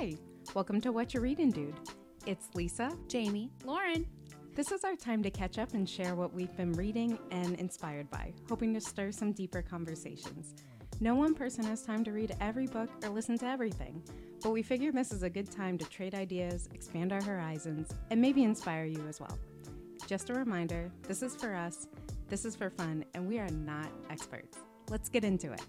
Hi, welcome to What You're Reading, Dude. It's Lisa. Jamie. Lauren. This is our time to catch up and share what we've been reading and inspired by, hoping to stir some deeper conversations. No one person has time to read every book or listen to everything, but we figure this is a good time to trade ideas, expand our horizons, and maybe inspire you as well. Just a reminder this is for us, this is for fun, and we are not experts. Let's get into it.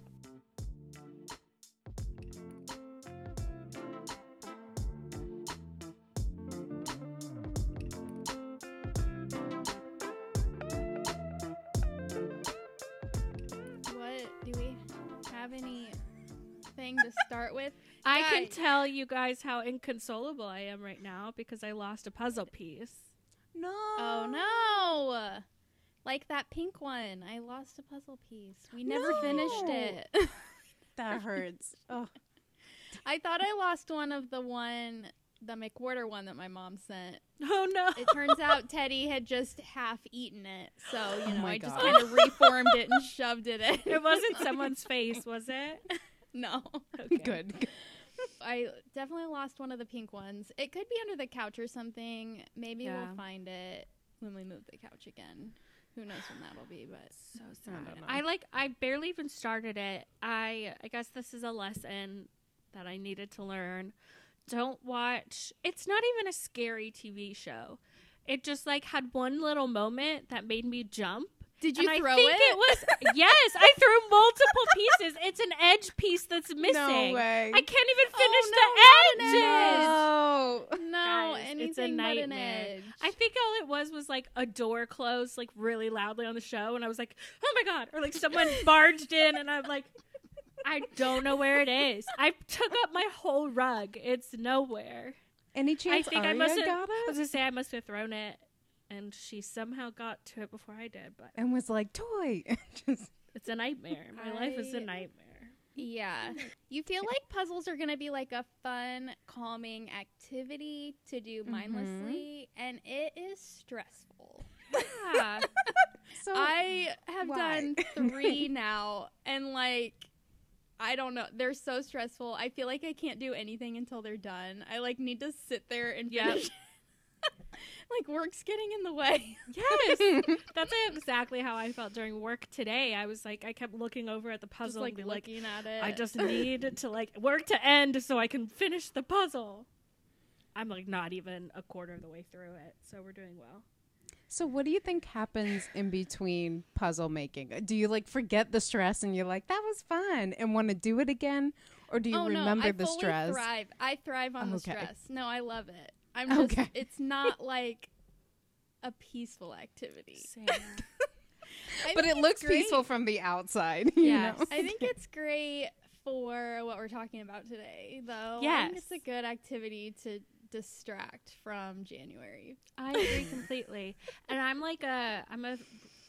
Tell you guys how inconsolable I am right now because I lost a puzzle piece. No. Oh no! Like that pink one. I lost a puzzle piece. We never finished it. That hurts. Oh, I thought I lost one of the one, the McWhorter one that my mom sent. Oh no. It turns out Teddy had just half eaten it, so oh you Oh know my I just kind of reformed it and shoved it in. it wasn't someone's face, was it? no. Okay. good. I definitely lost one of the pink ones. It could be under the couch or something. Maybe Yeah. we'll find it when we move the couch again. Who knows when that'll be, but So sad. don't. I like I barely even started it. I I guess this is a lesson that I needed to learn. Don't watch. It's not even a scary TV show. It just like had one little moment that made me jump. Did and you I throw think it? was yes, I threw multiple pieces. It's an edge piece that's missing. No way. I can't even oh, finish Oh, no, the edges. no. no, Guys, anything it's a nightmare. edge. I think all it was was like a door closed like really loudly on the show, and I was like, "Oh my god!" Or like someone barged in, and I'm like, "I don't know where it is. I took up my whole rug. It's nowhere." Any chance I think I must have. got I was gonna say I must have thrown it, and she somehow got to it before I did. But and was like toy. Just it's a nightmare. My life is a nightmare. Yeah. You feel like puzzles are going to be like a fun, calming activity to do Mm-hmm. mindlessly, and it is stressful. Yeah. so I have why? done three now, and like, I don't know. They're so stressful. I feel like I can't do anything until they're done. I like need to sit there and Yep. Finish. like work's getting in the way. yes, that's exactly how I felt during work today. I was like, I kept looking over at the Just puzzle like and be like, looking at it. I just need to like work to end so I can finish the puzzle. I'm like not even a quarter of the way through it, so we're doing well. So what do you think happens in between puzzle making? Do you like forget the stress and you're like that was fun and want to do it again, or do you oh remember no, I the fully stress? Thrive. I thrive on the stress. No, I love it. I'm just. Okay. It's not like a peaceful activity. Same. But it looks great. peaceful from the outside. You know? I think it's great for what we're talking about today, though. I Yes. think it's a good activity to distract from January. I agree completely. And I'm like a I'm a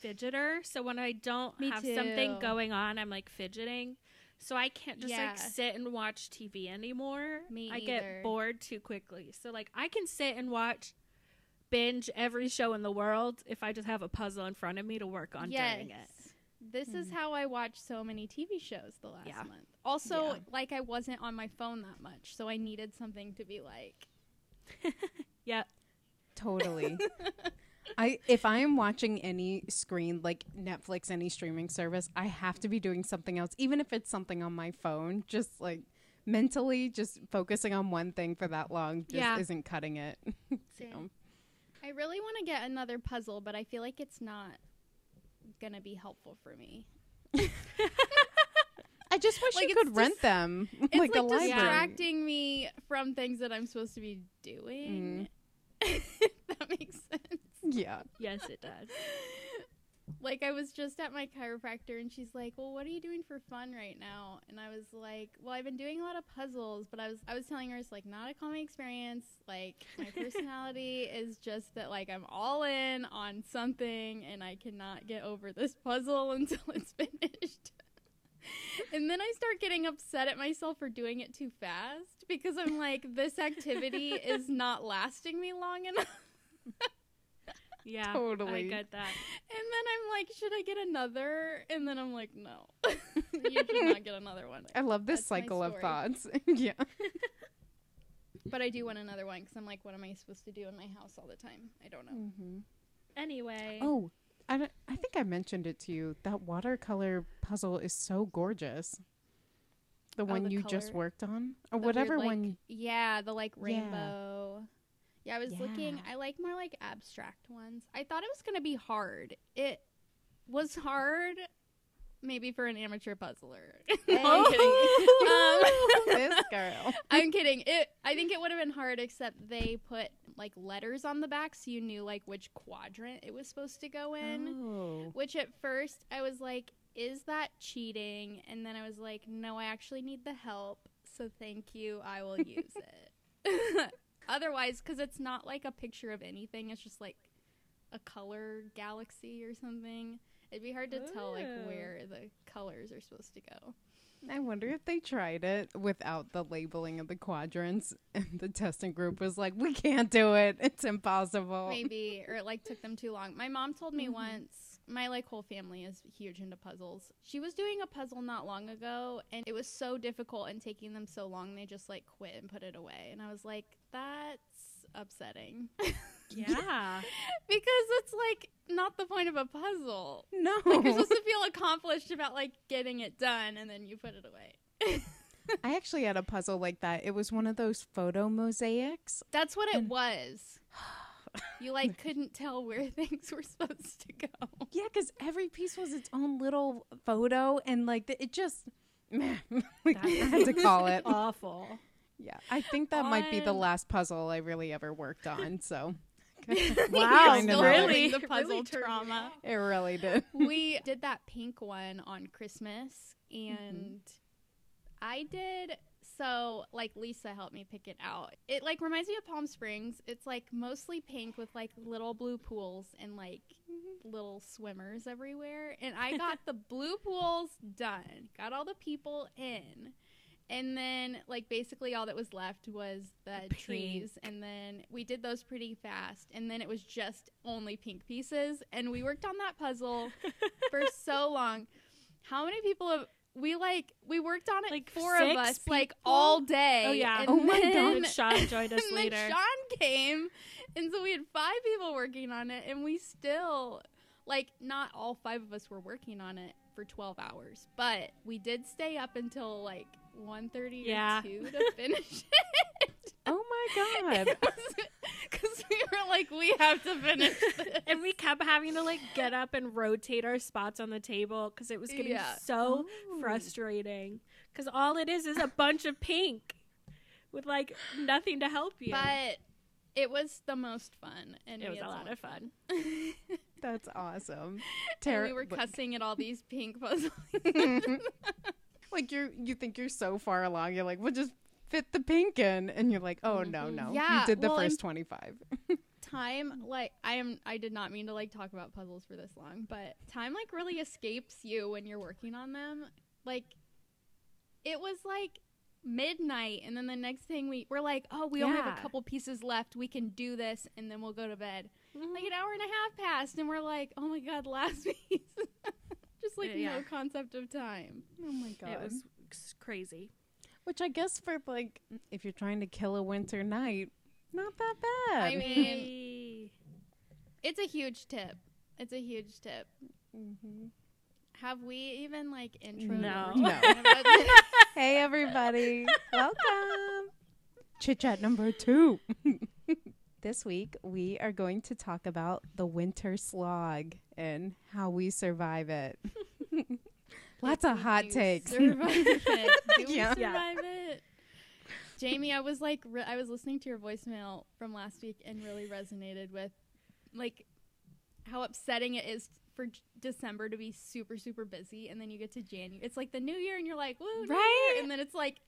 fidgeter, so when I don't Me have something going on, I'm like fidgeting. So I can't just Yeah. like sit and watch TV anymore. Me I either. get bored too quickly. So like I can sit and watch binge every show in the world if I just have a puzzle in front of me to work on yes. during it. This is how I watched so many TV shows the last Hmm. Yeah. month. Also, Yeah. like I wasn't on my phone that much, so I needed something to be like. Yep. Totally. I if I am watching any screen like Netflix, any streaming service, I have to be doing something else, even if it's something on my phone. Just like mentally, just focusing on one thing for that long just Yeah. isn't cutting it. Same. I really want to get another puzzle, but I feel like it's not gonna be helpful for me. I just wish Like, you could rent them It's like, like, library. distracting me from things that I'm supposed to be doing. Mm. that makes sense. Yeah. Yes, it does. Like I was just at my chiropractor and she's like, "Well, what are you doing for fun right now?" And I was like, "Well, I've been doing a lot of puzzles, but I was I was telling her it's like not a calming experience. Like my personality is just that like I'm all in on something and I cannot get over this puzzle until it's finished." and then I start getting upset at myself for doing it too fast because I'm like, this activity is not lasting me long enough. Yeah, totally. I Totally. get that. And then I'm like, should I get another? And then I'm like, no, you should not get another one. I love this That's cycle of thoughts. yeah. but I do want another one because I'm like, what am I supposed to do in my house all the time? I don't know. Mm-hmm. Anyway. Oh, I, don't- I think I mentioned it to you. That watercolor puzzle is so gorgeous. The one Oh, the you just worked on, or The whatever weird, like- one. Yeah, the like rainbow. Yeah, I was looking. I like more like abstract ones. I thought it was gonna be hard. It was hard, maybe for an amateur puzzler. no, I'm kidding. Um, this girl. I'm kidding. It. I think it would have been hard, except they put like letters on the back, so you knew like which quadrant it was supposed to go in. Oh. Which at first I was like, is that cheating? And then I was like, no, I actually need the help. So thank you. I will use it. Otherwise, because it's not like a picture of anything, it's just like a color galaxy or something. It'd be hard to tell like where the colors are supposed to go. I wonder if they tried it without the labeling of the quadrants, and the testing group was like, "We can't do it. It's impossible." Maybe, or it like took them too long. My mom told me Mhm. once. My like whole family is huge into puzzles. She was doing a puzzle not long ago, and it was so difficult and taking them so long, they just like quit and put it away. And I was like, that's upsetting yeah. because it's like not the point of a puzzle. No. Like you're supposed to feel accomplished about like getting it done, and then you put it away. I actually had a puzzle like that. It was one of those photo mosaics. That's what it And- was. You like couldn't tell where things were supposed to go. Yeah, because every piece was its own little photo, and like the, it just, man, I had to call it. Awful. Yeah, I think that might be the last puzzle I really ever worked on. So, Wow, Still really? the puzzle Really trauma. it really did. we did that pink one on Christmas, Mm-hmm. and I did. So, like, Lisa helped me pick it out. It like reminds me of Palm Springs. It's like mostly pink with like little blue pools and like mm-hmm. little swimmers everywhere. And I got the blue pools done. Got all the people in. And then, like, basically all that was left was the The trees. And then we did those pretty fast. And then it was just only pink pieces. And we worked on that puzzle for so long. How many people have we like we worked on it Like four of us like all day. Oh, yeah. And Oh my then, God. And Sean joined us and later. then Sean came, and so we had five people working on it, and we still like not all five of us were working on it for twelve hours, but we did stay up until like 1.30 Yeah. or two to finish it. Oh my god! Because we were like, we have to finish this. and we kept having to like get up and rotate our spots on the table because it was getting Yeah. so Oh. frustrating. Because all it is is a bunch of pink with like nothing to help you. But it was the most fun, and it was a lot of fun. That's awesome. and Tara- we were cussing at all these pink puzzles. like you're you think you're so far along. You're like, we'll just fit the pink in, and you're like, oh no Mhm. no, Yeah, you did the well, first twenty five. time like i am i did not mean to like talk about puzzles for this long but time like really escapes you when you're working on them like it was like midnight and then the next thing we we're like oh we only have a couple pieces left we can do this and then we'll go to bed Mm-hmm. like an hour and a half passed and we're like oh my god last piece just like yeah. no concept of time Oh my god! It was crazy. Which I guess for like, if you're trying to kill a winter night, not that bad. I mean- it's a huge tip it's a huge tip Mhm. have we even like intro No. No. Hey everybody, welcome. Chit chat number two. this week we are going to talk about the winter slog and how we survive it. Lots of hot do takes. Survive it. Do we Yeah. survive it? Jamie, I was like, re- I was listening to your voicemail from last week and really resonated with, like, how upsetting it is for J- December to be super super busy, and then you get to January. It's like the New Year, and you're like, woo, New Year," Right? And then it's like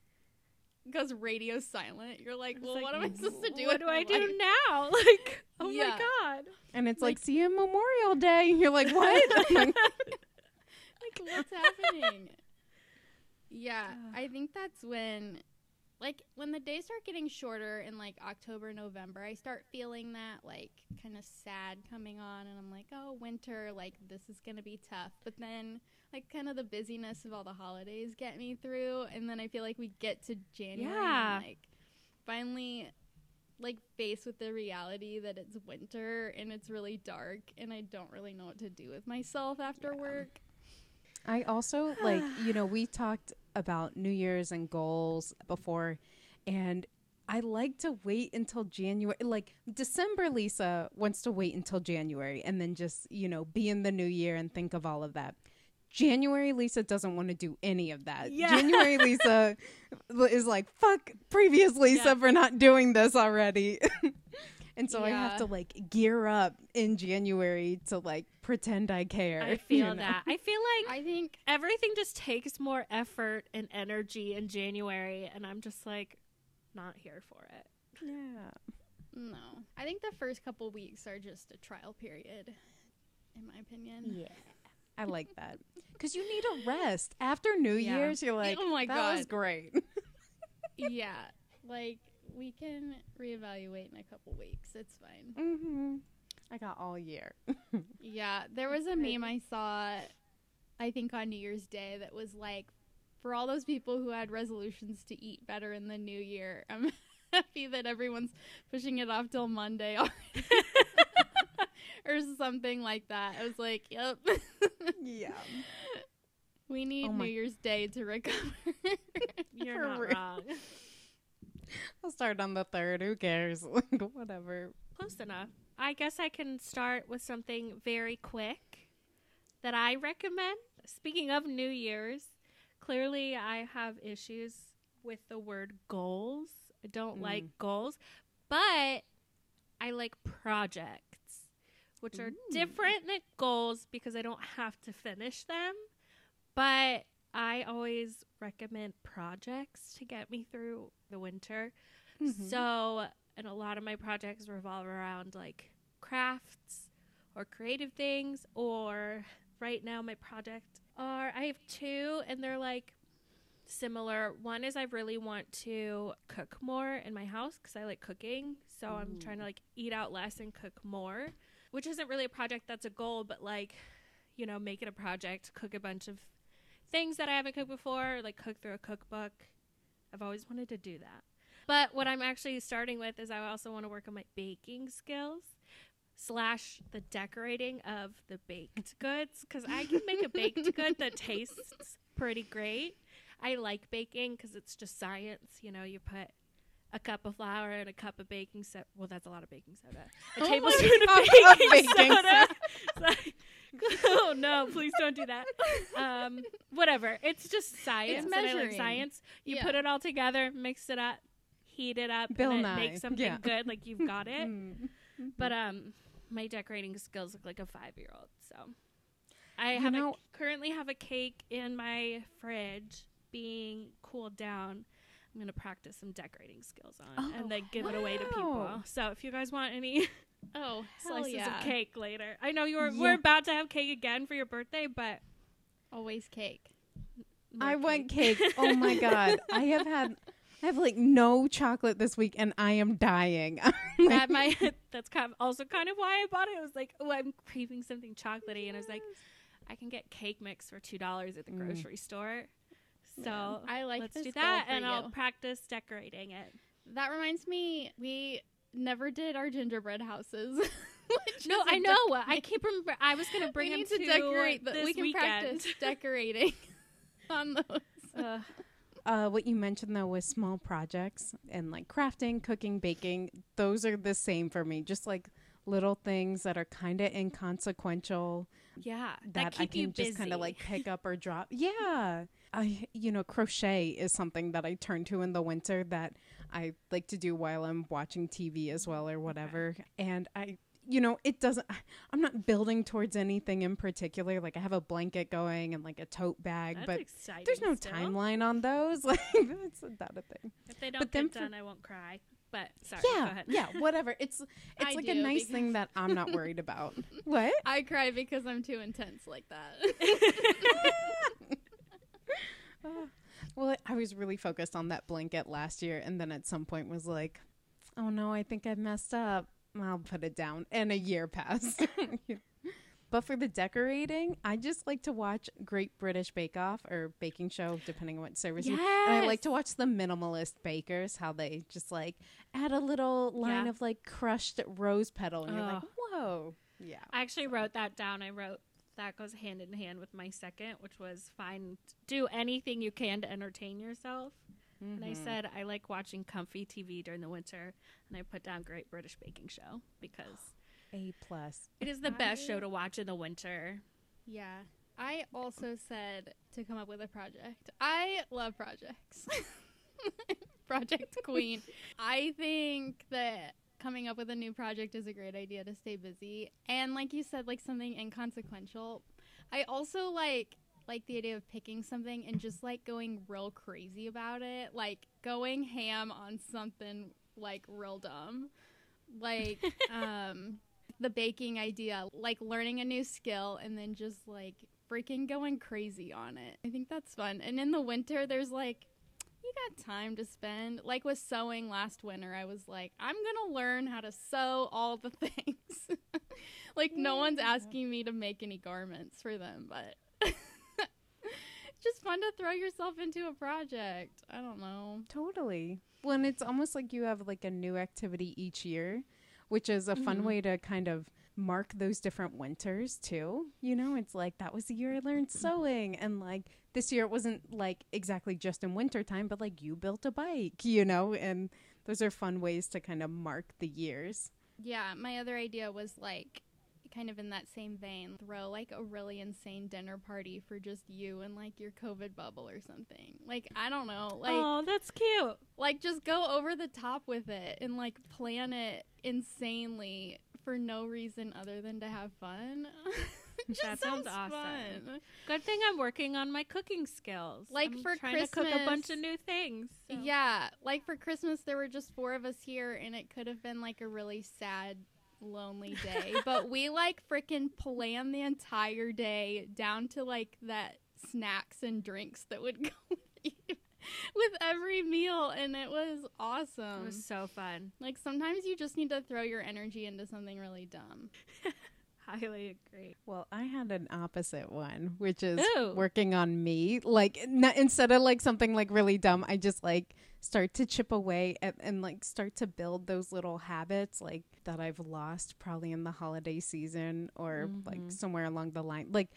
goes radio silent. You're like, well, like, what am I supposed to do? What do my I do now? Like, oh Yeah. my god. And it's like, see you Memorial Day. And you're like, what? Like what's happening yeah i think that's when like when the days start getting shorter in like october november i start feeling that like kind of sad coming on and i'm like oh winter like this is gonna be tough but then like kind of the busyness of all the holidays get me through and then i feel like we get to january Yeah. and like finally like faced with the reality that it's winter and it's really dark and I don't really know what to do with myself after Yeah. work. I also like, you know, we talked about New Year's and goals before, and I like to wait until January. Like December, Lisa wants to wait until January and then just, you know, be in the new year and think of all of that. January, Lisa doesn't want to do any of that. Yeah. January, Lisa is like, fuck previous Lisa Yeah. for not doing this already. and so I have to like gear up in January to like pretend I care. I you feel know? that. I feel like I think everything just takes more effort and energy in January, and I'm just like not here for it. Yeah. no. I think the first couple weeks are just a trial period in my opinion. Yeah. I like that. Because you need a rest. After New Yeah. Year's, you're like, Oh my that was God. great. yeah. Like we can reevaluate in a couple weeks. It's fine. mm-hmm. I got all year. Yeah, there was a meme I saw, I think on New Year's Day, that was like, for all those people who had resolutions to eat better in the new year, I'm happy that everyone's pushing it off till Monday already. or something like that. I was like, yep. yeah. we need Oh New Year's Day to recover. You're For not real. wrong. I'll start on the third. Who cares? Like, whatever. Close enough. I guess I can start with something very quick that I recommend. Speaking of New Year's, clearly I have issues with the word goals. I don't Mm. like goals, but I like projects, which are Ooh. different than goals because I don't have to finish them. But I always recommend projects to get me through the winter. Mhm. So, and a lot of my projects revolve around like crafts or creative things, or right now my project are I have two and they're like similar. One is I really want to cook more in my house because I like cooking. So I'm mm. trying to like eat out less and cook more, which isn't really a project that's a goal, but like, you know, make it a project, cook a bunch of things that I haven't cooked before, like cook through a cookbook. I've always wanted to do that. But what I'm actually starting with is I also want to work on my baking skills slash the decorating of the baked goods because I can make a baked good that tastes pretty great. I like baking because it's just science. You know, you put a cup of flour and a cup of baking soda. Well, that's a lot of baking soda. A Oh tablespoon of baking, baking soda. It's oh no! Please don't do that. Um, whatever. It's just science. and I like measuring. science. You Yeah. put it all together, mix it up, heat it up, Bill and it Nye. something Yeah. good. Like you've got it. Mm. But um, my decorating skills look like a five year old. So I You have know- a, currently have a cake in my fridge being cooled down. I'm gonna practice some decorating skills on Oh, and then give it away to people. So if you guys want any oh, hell slices yeah. of cake later, I know you were Yeah. we're about to have cake again for your birthday, but Always cake. more I want cake. Oh my god. I have had I have like no chocolate this week and I am dying. that might that's kind of also kind of why I bought it. I was like, oh, I'm craving something chocolatey, and I was like, I can get cake mix for two dollars at the Mm. grocery store. So Yeah. I like let's this do that, for and I'll practice decorating it. That reminds me, we never did our gingerbread houses. which No, I know. dec- I keep remember. I was gonna bring we him need to, to decorate. The, this we can weekend. practice decorating on those. Ugh. Uh, what you mentioned though was small projects and like crafting, cooking, baking. Those are the same for me. Just like little things that are kind of inconsequential yeah, that, keep I can just kind of like pick up or drop. Yeah. I you know, crochet is something that I turn to in the winter that I like to do while I'm watching TV as well or whatever. And I you know, it doesn't I'm not building towards anything in particular. Like I have a blanket going and like a tote bag, That's but there's no still. timeline on those. Like that's not a thing. If they don't But get done, I won't cry. But sorry, go yeah, ahead. yeah, whatever. It's it's I like a nice thing that I'm not worried about. what? I cry because I'm too intense like that. Ah. Well, I was really focused on that blanket last year, and then at some point was like, "Oh no, I think I messed up. I'll put it down." And a year passed. But for the decorating, I just like to watch Great British Bake Off or Baking Show, depending on what service. you- And I like to watch the minimalist bakers, how they just like add a little line Yeah. of like crushed rose petal, and you're like, whoa, yeah. I actually wrote that down. I wrote that goes hand in hand with my second, which was find do anything you can to entertain yourself. And I Mhm. said I like watching comfy TV during the winter, and I put down Great British Baking Show because A plus. it is the best show to watch in the winter. Yeah. I also said to come up with a project. I love projects. project queen. I think that coming up with a new project is a great idea to stay busy. And like you said, like something inconsequential. I also like like the idea of picking something and just like going real crazy about it. Like going ham on something like real dumb. Like um the baking idea, like learning a new skill and then just like freaking going crazy on it. I think that's fun. And in the winter, there's like, you got time to spend. Like with sewing last winter, I was like, I'm going to learn how to sew all the things. like, no one's asking me to make any garments for them, but. Just fun to throw yourself into a project. I don't know. Totally. Well, and it's almost like you have like a new activity each year, which is a fun Mhm. way to kind of mark those different winters too. You know, it's like that was the year I learned sewing, and like this year it wasn't like exactly just in winter time, but like you built a bike, you know, and those are fun ways to kind of mark the years. Yeah, my other idea was like kind of in that same vein, throw like a really insane dinner party for just you and like your COVID bubble or something. Like I don't know, like oh, that's cute. like just go over the top with it and like plan it insanely for no reason other than to have fun. Just That sounds awesome. fun. Good thing I'm working on my cooking skills. Like, I'm for trying to cook a bunch of new things. so. Yeah, like for Christmas there were just four of us here and it could have been like a really sad lonely day, but we like freaking plan the entire day down to like that snacks and drinks that would go with every meal and it was awesome. It was so fun. like sometimes you just need to throw your energy into something really dumb. Highly agree. Well, I had an opposite one, which is Ooh. working on me. Like n- instead of like something like really dumb, I just like start to chip away and, and like start to build those little habits like that I've lost probably in the holiday season or like Mhm. somewhere along the line. Like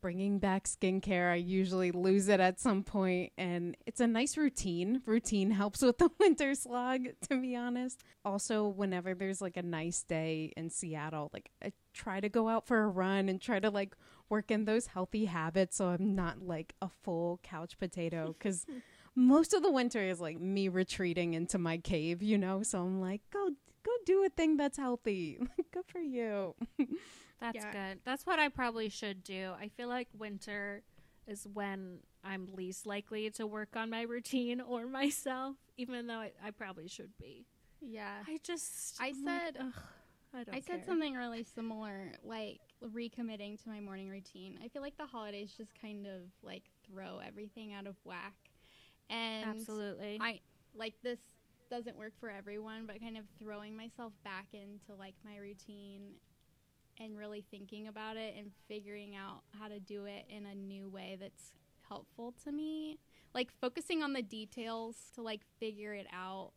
bringing back skincare, I usually lose it at some point, and it's a nice routine. Routine helps with the winter slog, to be honest. Also, whenever there's like a nice day in Seattle, like I try to go out for a run and try to like work in those healthy habits so I'm not like a full couch potato because most of the winter is like me retreating into my cave, you know? So I'm like, go go do a thing that's healthy. Good for you. That's Yeah. good. That's what I probably should do. I feel like winter is when I'm least likely to work on my routine or myself, even though I, I probably should be. Yeah. I just I I'm like, said- "Ugh, I don't I said care." something really similar, like recommitting to my morning routine. I feel like the holidays just kind of like throw everything out of whack. And Absolutely. I like this doesn't work for everyone, but kind of throwing myself back into like my routine and really thinking about it and figuring out how to do it in a new way that's helpful to me. Like focusing on the details to like figure it out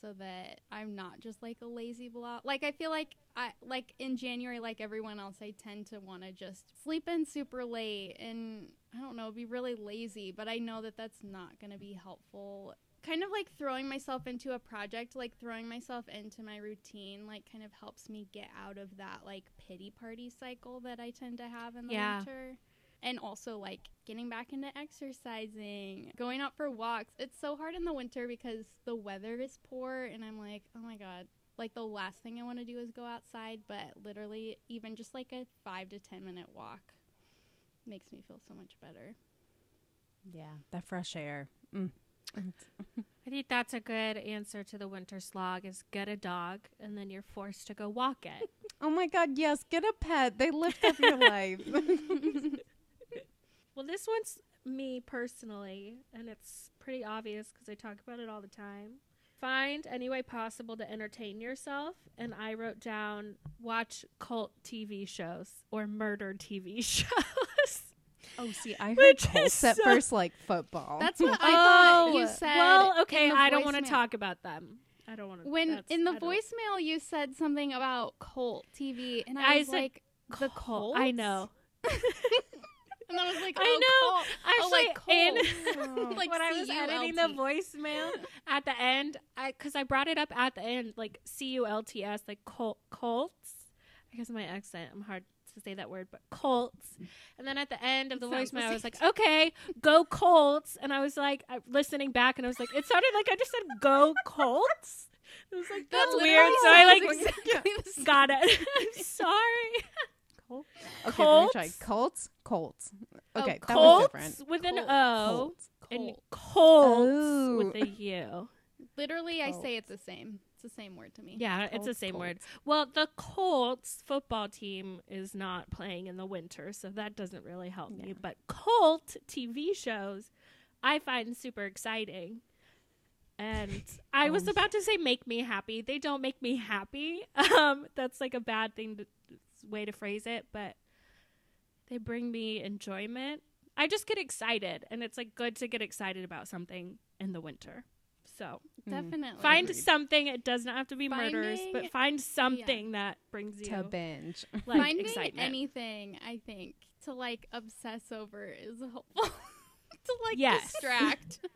so that I'm not just like a lazy blob. Like I feel like I like in January like everyone else I tend to want to just sleep in super late and I don't know, be really lazy, but I know that that's not going to be helpful. Kind of like throwing myself into a project, like throwing myself into my routine, like kind of helps me get out of that like pity party cycle that I tend to have in the Yeah. winter. And also like getting back into exercising, going out for walks. It's so hard in the winter because the weather is poor and I'm like, "Oh my god, like the last thing I want to do is go outside, but literally even just like a 5 to 10 minute walk makes me feel so much better." Yeah, that fresh air. Mm. I think that's a good answer to the winter slog is get a dog and then you're forced to go walk it. Oh my God, yes, get a pet. They lift up your life. well, this one's me personally, and it's pretty obvious because I talk about it all the time. find any way possible to entertain yourself. And I wrote down watch cult TV shows or murder TV shows. Oh, see, I heard Which Colts at so- first like football. That's what I thought oh. you Oh, said. Well, okay, I don't want to talk about them. I don't want to. When in the voicemail you said something about cult TV, and I, I was said like, the cult. I know. and I was like, I oh, know. Colt. Oh, Actually, oh, in- like Colt. like when I was editing the voicemail at the end, I because I brought it up at the end, like C U L T S, like col- Colts. I guess my accent, I'm hard to say that word, but Colts. And then at the end of the Sounds voicemail, I was like, okay, go Colts. And I was like, I, listening back, and I was like, it sounded like I just said go Colts. It was like That that's weird. So I like exactly got it. I'm sorry. Colt? Okay, let me try. Colts? Colts, Colts. Oh, Okay, that was different. with an O Colts. and Colt. Colts Oh. with a U. Literally, I say it's the same. It's the same word to me. Yeah, it's the Colts, same word. Well, the Colts football team is not playing in the winter, so that doesn't really help me. But Colt TV shows, I find super exciting. And I was Um, about to say make me happy. They don't make me happy. Um, that's like a bad thing to way to phrase it, but they bring me enjoyment. I just get excited, and it's like good to get excited about something in the winter. So Mm. definitely. find Agreed. something. It does not have to be murders, but find something that brings you to binge. like Finding excitement. anything, I think, to like obsess over is helpful. to like Yes. distract.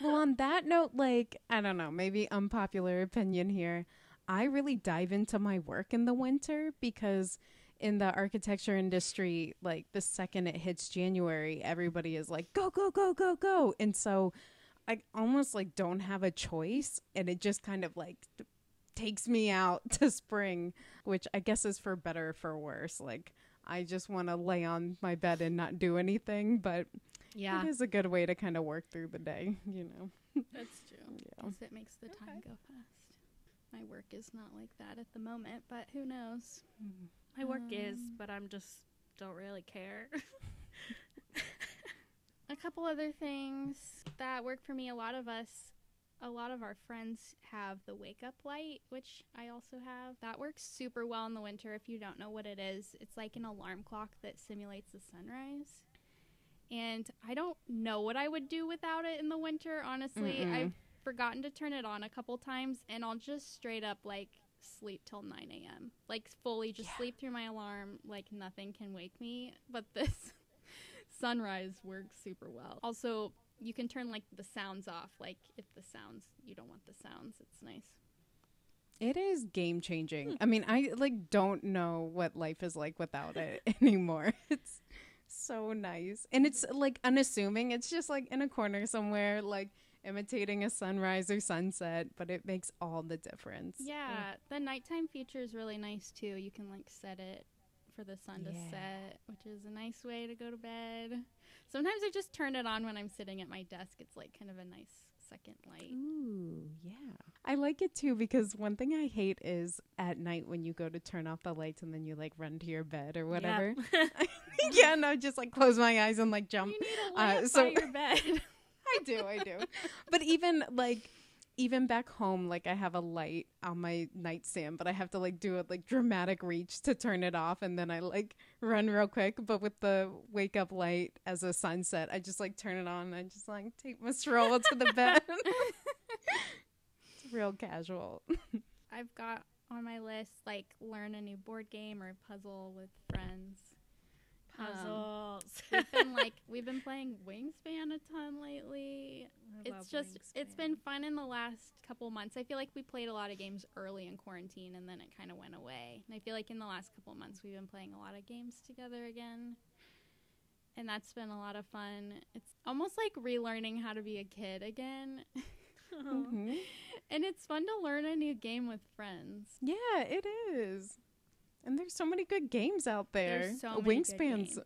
Well, on that note, like, I don't know, maybe unpopular opinion here. I really dive into my work in the winter because in the architecture industry, like the second it hits January, everybody is like, go, go, go, go, go. And so I almost like don't have a choice. And it just kind of like takes me out to spring, which I guess is for better or for worse. Like, I just want to lay on my bed and not do anything, but yeah. it is a good way to kind of work through the day, you know. That's true. Yeah. it makes the time go fast. My work is not like that at the moment, but who knows? My work is, Um, but I'm just don't really care. A couple other things that work for me. A lot of us, a lot of our friends have the wake up light, which I also have. That works super well in the winter. If you don't know what it is, it's like an alarm clock that simulates the sunrise. And I don't know what I would do without it in the winter, honestly. Mm-mm. I've forgotten to turn it on a couple times, and I'll just straight up like sleep till 9 a.m. Like fully just Yeah. sleep through my alarm, like nothing can wake me. But this sunrise works super well. Also, you can turn like the sounds off. Like if the sounds you don't want the sounds, it's nice. It is game changing. Hmm. I mean, I like don't know what life is like without it anymore. It's so nice. And it's like unassuming. It's just like in a corner somewhere like imitating a sunrise or sunset, but it makes all the difference. Yeah, the nighttime feature is really nice too. You can like set it for the sun to set, which is a nice way to go to bed. Sometimes I just turn it on when I'm sitting at my desk. It's like kind of a nice second light. Ooh, yeah. I like it too because one thing I hate is at night when you go to turn off the lights and then you like run to your bed or whatever. yeah, no, just like close my eyes and like jump. You need a Uh, so- by your bed. I do, I do. But even like even back home, like I have a light on my nightstand, but I have to like do a like dramatic reach to turn it off and then I like run real quick. But with the wake up light as a sunset, I just like turn it on and I just like take my stroll to the bed. it's real casual. I've got on my list like learn a new board game or puzzle with friends. Um, Puzzles. we've been like we've been playing Wingspan a ton lately. it's just it's been fun in the last couple months. I feel like we played a lot of games early in quarantine and then it kind of went away. And I feel like in the last couple months we've been playing a lot of games together again. And that's been a lot of fun. It's almost like relearning how to be a kid again. Mhm. and it's fun to learn a new game with friends. Yeah, it is. And there's so many good games out there. There's so Wingspans.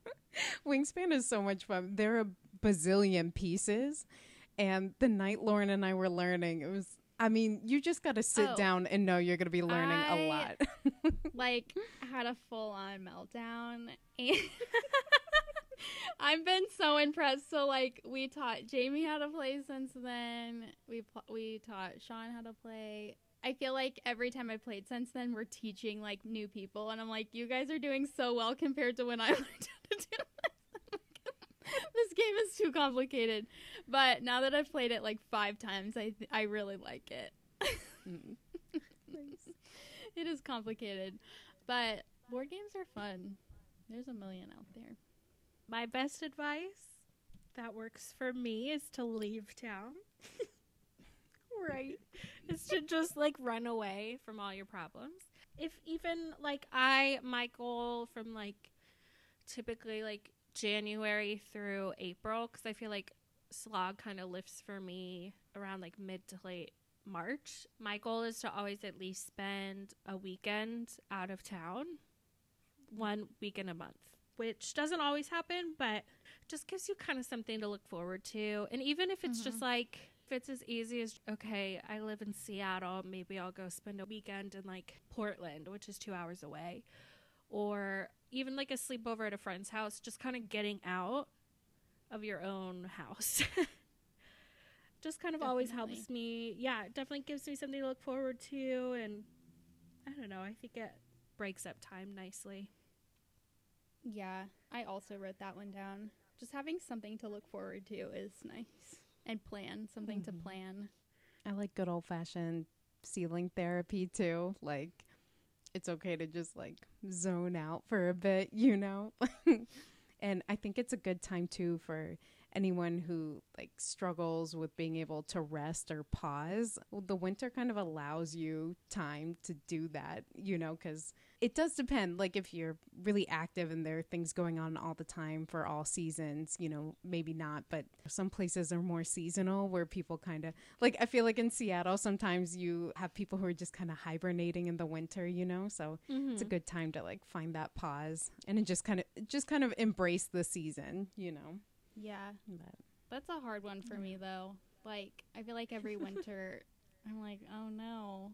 Wingspan is so much fun. There are a bazillion pieces. And the night Lauren and I were learning, it was, I mean, you just got to sit Oh. down and know you're going to be learning I- a lot. like had a full on meltdown and I've been so impressed. So like we taught Jamie how to play since then. We pl- we taught Sean how to play. I feel like every time I played since then, we're teaching like new people, and I'm like, you guys are doing so well compared to when I learned how to do this. this game is too complicated, but now that I've played it like five times, I th- I really like it. Mm. It is complicated, but board games are fun. There's a million out there. My best advice that works for me is to leave town. Right. Is to just like run away from all your problems. If even like I, my goal from like typically like January through April, because I feel like slog kind of lifts for me around like mid to late March. My goal is to always at least spend a weekend out of town, one weekend a month, which doesn't always happen, but just gives you kind of something to look forward to. And even if it's just mm-hmm. like, if it's as easy as, okay, I live in Seattle, maybe I'll go spend a weekend in like Portland, which is two hours away, or even like a sleepover at a friend's house, just kind of getting out of your own house. just kind of always helps me. Yeah, it definitely gives me something to look forward to. And I don't know, I think it breaks up time nicely. Yeah, I also wrote that one down. Just having something to look forward to is nice. And plan, something to Mhm. plan. I like good old fashioned ceiling therapy too. Like, it's okay to just like zone out for a bit, you know? and I think it's a good time too for anyone who like struggles with being able to rest or pause. Well, the winter kind of allows you time to do that, you know, because it does depend. Like, if you're really active and there are things going on all the time for all seasons, you know, maybe not, but some places are more seasonal where people kind of like, I feel like in Seattle, sometimes you have people who are just kind of hibernating in the winter, you know, so it's a mm-hmm. good time to like find that pause and just kind of, just kind of embrace the season, you know. Yeah. But That's a hard one for me though. Like I feel like every winter I'm like, "Oh no.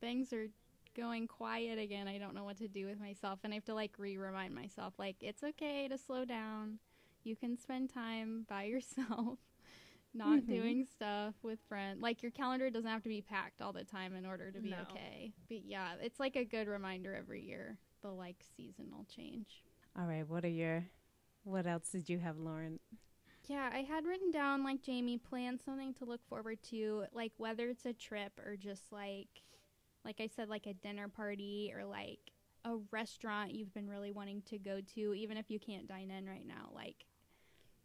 Things are going quiet again. I don't know what to do with myself." And I have to like re-remind myself like it's okay to slow down. You can spend time by yourself. Not Mhm. doing stuff with friends. Like your calendar doesn't have to be packed all the time in order to be No. okay. But yeah, it's like a good reminder every year. The like seasonal change. all right, what are your, what else did you have, Lauren? Yeah, I had written down like Jamie plan something to look forward to, like whether it's a trip or just like like I said like a dinner party or like a restaurant you've been really wanting to go to even if you can't dine in right now, like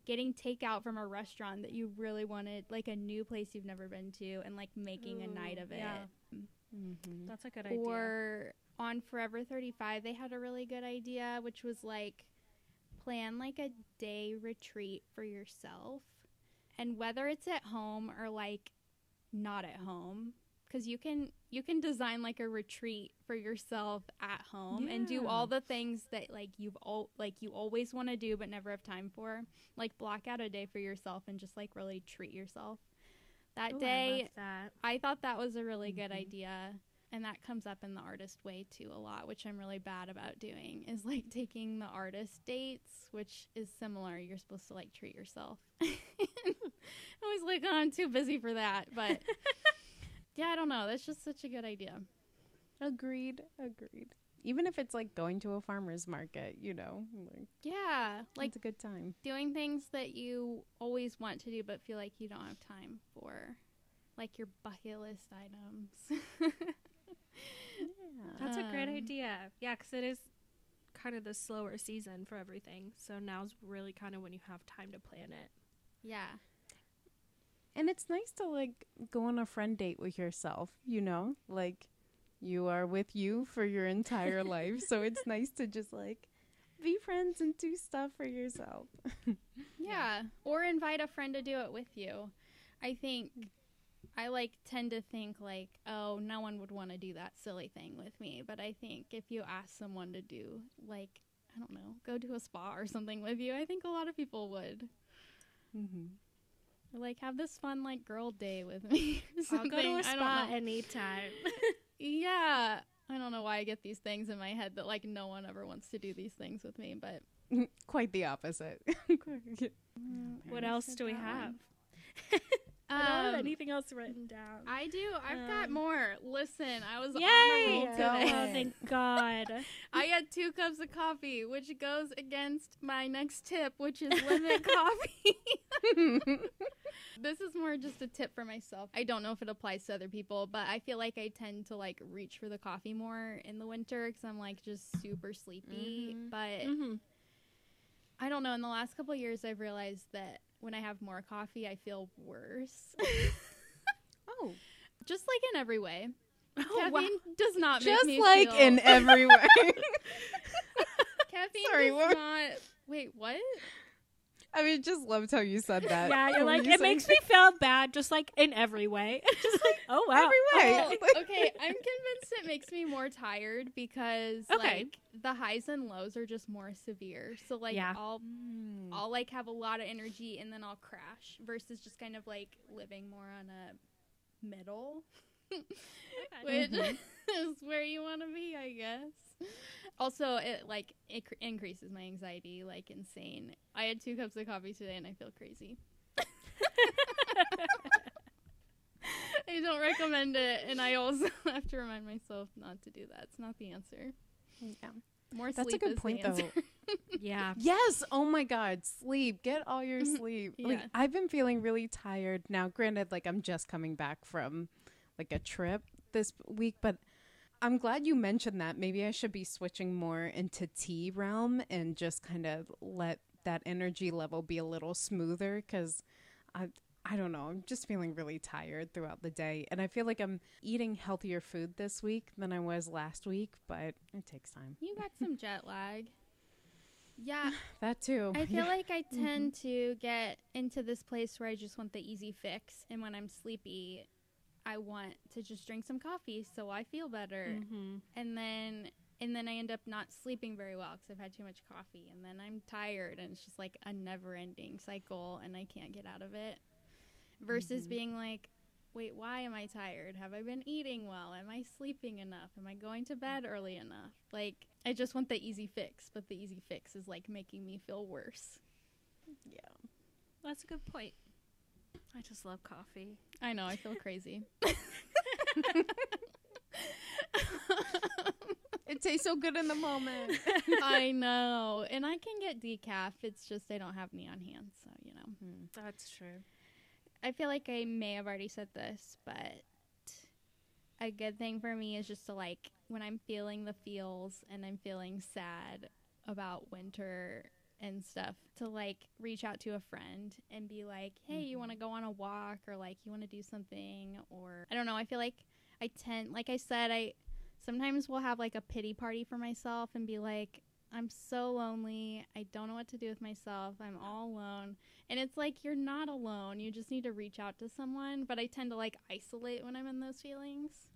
getting takeout from a restaurant that you really wanted, like a new place you've never been to and like making a night Ooh, of it. yeah. Mm-hmm. That's a good idea. Or on Forever 35, they had a really good idea, which was like plan like a day retreat for yourself. And whether it's at home or like not at home, because you can you can design like a retreat for yourself at home and do all the things that like you've all like you always want to do but never have time for. Like block out a day for yourself and just like really treat yourself. That Ooh, day love that. I thought that was a really good Mhm. idea. And that comes up in the artist way too a lot, which I'm really bad about doing, is like taking the artist dates, which is similar. You're supposed to like treat yourself. I was like, oh, I'm too busy for that. But yeah, I don't know. That's just such a good idea. Agreed. Agreed. Even if it's like going to a farmer's market, you know, like, Yeah. Like it's a good time. doing things that you always want to do but feel like you don't have time for. Like your bucket list items. Yeah. That's a great Um, idea. Yeah, because it is kind of the slower season for everything. So now's really kind of when you have time to plan it. yeah. And it's nice to like go on a friend date with yourself, you know? Like you are with you for your entire life. So it's nice to just like be friends and do stuff for yourself. Yeah. Or invite a friend to do it with you. I think I like tend to think like, oh, no one would want to do that silly thing with me. But I think if you ask someone to do like, I don't know, go to a spa or something with you, I think a lot of people would. Mm-hmm. Or like have this fun like girl day with me. I'll go to a spa anytime. Yeah. I don't know why I get these things in my head that like no one ever wants to do these things with me, but quite the opposite. What else do we have? One. I don't have Um, anything else written down. I do. I've got Um, more. Listen, I was on a Yay! roll today. Oh, thank God. I had two cups of coffee, which goes against my next tip, which is limit coffee. this is more just a tip for myself. I don't know if it applies to other people, but I feel like I tend to like reach for the coffee more in the winter because I'm like just super sleepy. Mhm. But hmm I don't know. In the last couple of years, I've realized that when I have more coffee, I feel worse. oh, just like in every way. Oh, Caffeine does not make just me like feel- in every way. caffeine Sorry, does what? not. Wait, what? I mean, just loved how you said that. Yeah, you're like, you it saying? makes me feel bad, just like in every way. just like, oh, wow. Every way. Well, okay, I'm convinced it makes me more tired because Okay. like the highs and lows are just more severe. So like Yeah. I'll Mm. I'll like have a lot of energy and then I'll crash versus just kind of like living more on a middle. Which Mhm. is where you want to be, I guess. Also, it like it cr- increases my anxiety like insane. I had two cups of coffee today and I feel crazy. I don't recommend it, and I also have to remind myself not to do that. It's not the answer. Yeah. More That's a sleep good is the point, though. answer. yeah. Yes. Oh my God. Sleep. Get all your sleep. Like Yeah. I've been feeling really tired now. Granted, like I'm just coming back from like a trip this week, but I'm glad you mentioned that. Maybe I should be switching more into tea realm and just kind of let that energy level be a little smoother because I. I don't know. I'm just feeling really tired throughout the day. And I feel like I'm eating healthier food this week than I was last week, but it takes time. You got some jet lag. Yeah, That too. I feel Yeah. like I tend mm-hmm. to get into this place where I just want the easy fix, and when I'm sleepy, I want to just drink some coffee so I feel better, hmm and then and then I end up not sleeping very well because I've had too much coffee, and then I'm tired, and it's just like a never-ending cycle, and I can't get out of it. Versus Mhm. being like, wait, why am I tired? Have I been eating well? Am I sleeping enough? Am I going to bed early enough? Like, I just want the easy fix, but the easy fix is like making me feel worse. Yeah. That's a good point. I just love coffee. I know, I feel crazy. It tastes so good in the moment. I know. And I can get decaf. It's just I don't have any on hand, so you know. Hmm, that's true. I feel like I may have already said this, but a good thing for me is just to like when I'm feeling the feels and I'm feeling sad about winter and stuff to like reach out to a friend and be like, "Hey, you want to mm-hmm. go on a walk or like you want to do something or I don't know, I feel like I tend like I said I sometimes will have like a pity party for myself and be like, I'm so lonely. I don't know what to do with myself. I'm all alone. And it's like you're not alone. You just need to reach out to someone. But I tend to like isolate when I'm in those feelings.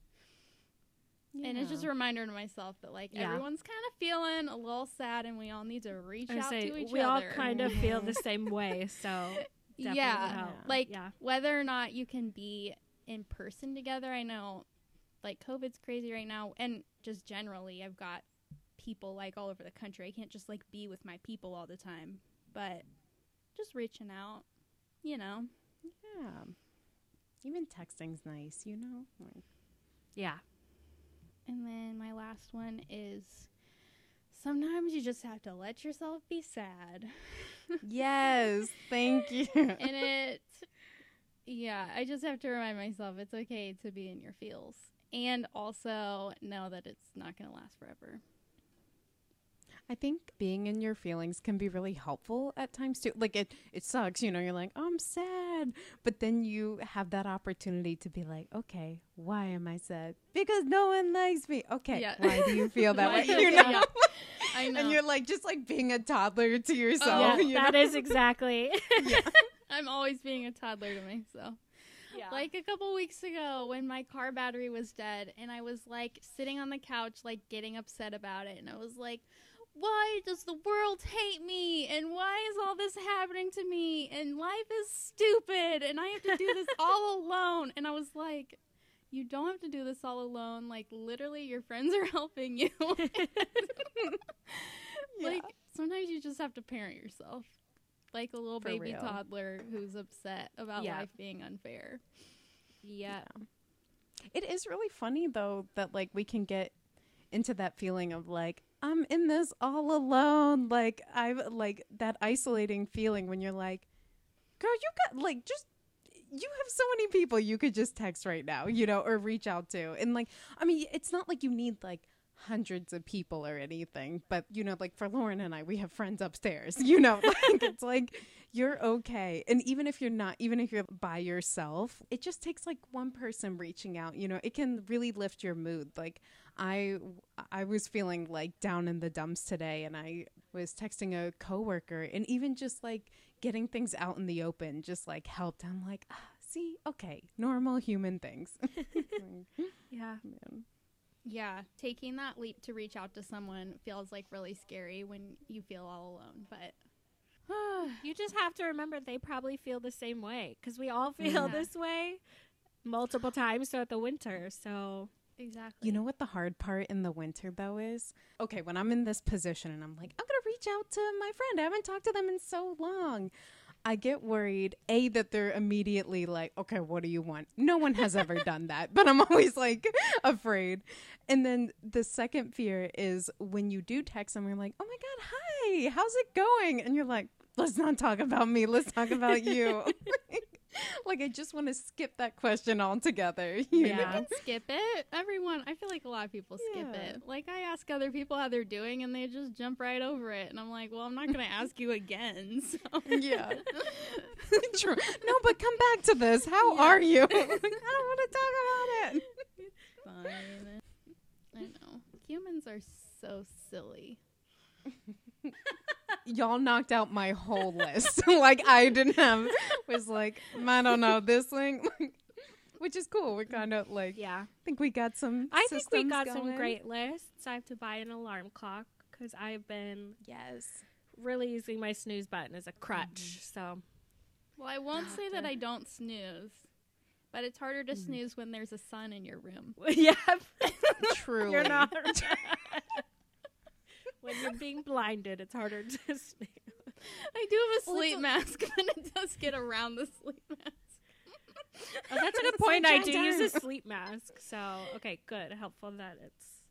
And it's just a reminder to myself that like Yeah. everyone's kind of feeling a little sad and we all need to reach out say, to each we other. We all kind of feel the same way, so definitely yeah. help. Like yeah. whether or not you can be in person together, I know like COVID's crazy right now and just generally I've got people like all over the country. I can't just like be with my people all the time. But just reaching out, you know. Yeah. Even texting's nice, you know? Like, Yeah. And then my last one is sometimes you just have to let yourself be sad. yes, thank you. and it yeah, I just have to remind myself it's okay to be in your feels and also know that it's not going to last forever. I think being in your feelings can be really helpful at times too. Like it, it sucks, you know. You're like, oh, I'm sad, but then you have that opportunity to be like, okay, why am I sad? Because no one likes me. Okay, Yeah. why do you feel that way? You you- know, yeah. I know. and you're like just like being a toddler to oh, yourself. yeah, you that know? is exactly. I'm always being a toddler to myself. yeah. Like a couple weeks ago when my car battery was dead and I was like sitting on the couch like getting upset about it and I was like why does the world hate me and why is all this happening to me and life is stupid and I have to do this all alone and I was like you don't have to do this all alone like literally your friends are helping you Yeah. Like sometimes you just have to parent yourself. Like a little For baby real. toddler who's upset about Yeah. life being unfair. Yeah. It is really funny though that like we can get into that feeling of like I'm in this all alone. Like I've like that isolating feeling when you're like, girl, you got like just you have so many people you could just text right now, you know, or reach out to. And like I mean, it's not like you need like hundreds of people or anything, but you know, like for Lauren and I, we have friends upstairs, you know, like it's like you're okay. And even if you're not, even if you're by yourself, it just takes like one person reaching out, you know, it can really lift your mood. Like I I was feeling like down in the dumps today and I was texting a coworker and even just like getting things out in the open just like helped. I'm like, ah, see, okay, normal human things. Yeah. Man. Yeah, taking that leap to reach out to someone feels like really scary when you feel all alone. But You just have to remember they probably feel the same way because we all feel Yeah. this way multiple times throughout the winter. So exactly, You know what the hard part in the winter though is? Okay, when I'm in this position and I'm like, I'm gonna reach out to my friend. I haven't talked to them in so long. I get worried, A, that they're immediately like, okay, what do you want? No one has ever done that, but I'm always like afraid. And then the second fear is when you do text them, you're like, oh my God, hi, how's it going? And you're like, let's not talk about me, let's talk about you. like, I just want to skip that question altogether. You Yeah. know? skip it. Everyone, I feel like a lot of people skip Yeah. it. Like I ask other people how they're doing, and they just jump right over it. And I'm like, well, I'm not gonna ask you again. So. Yeah. True. No, but come back to this. How Yeah. are you? I don't want to talk about it. Fine. I know humans are so silly. Y'all knocked out my whole list. like I didn't have was like I don't know this thing, which is cool. We're kind of like yeah, I think we got some. I think we systems got some great lists. I have to buy an alarm clock because I've been Yes. really using my snooze button as a crutch. So Well, I won't say that I don't snooze, but it's harder to Mm. snooze when there's a sun in your room. yeah, Truly. you're not. When you're being blinded, it's harder to snooze. I do have a Well, it's sleep a- mask, but it does get around the sleep mask. Oh, that's a good point. I Jen do use a sleep mask. So okay, good, helpful that it's.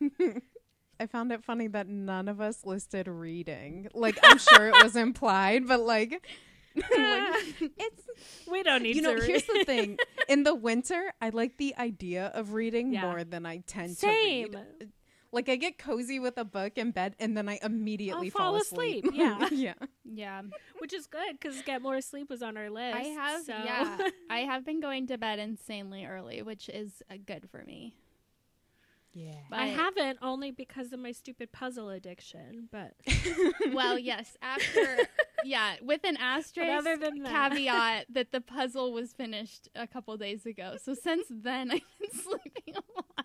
I found it funny that none of us listed reading. Like I'm sure it was implied, but like, like it's we don't need you know, to. here's the thing. In the winter, I like the idea of reading Yeah. more than I tend Same. to read. Like I get cozy with a book in bed and then I immediately I'll fall asleep. asleep, yeah. yeah. Yeah, Which is good because get more sleep was on our list. I have. So. Yeah, I have been going to bed insanely early, which is uh, good for me. Yeah. But, I haven't only because of my stupid puzzle addiction, but Well, yes. After, yeah, with an asterisk other than that- caveat that the puzzle was finished a couple days ago. So since then, I've been sleeping a lot.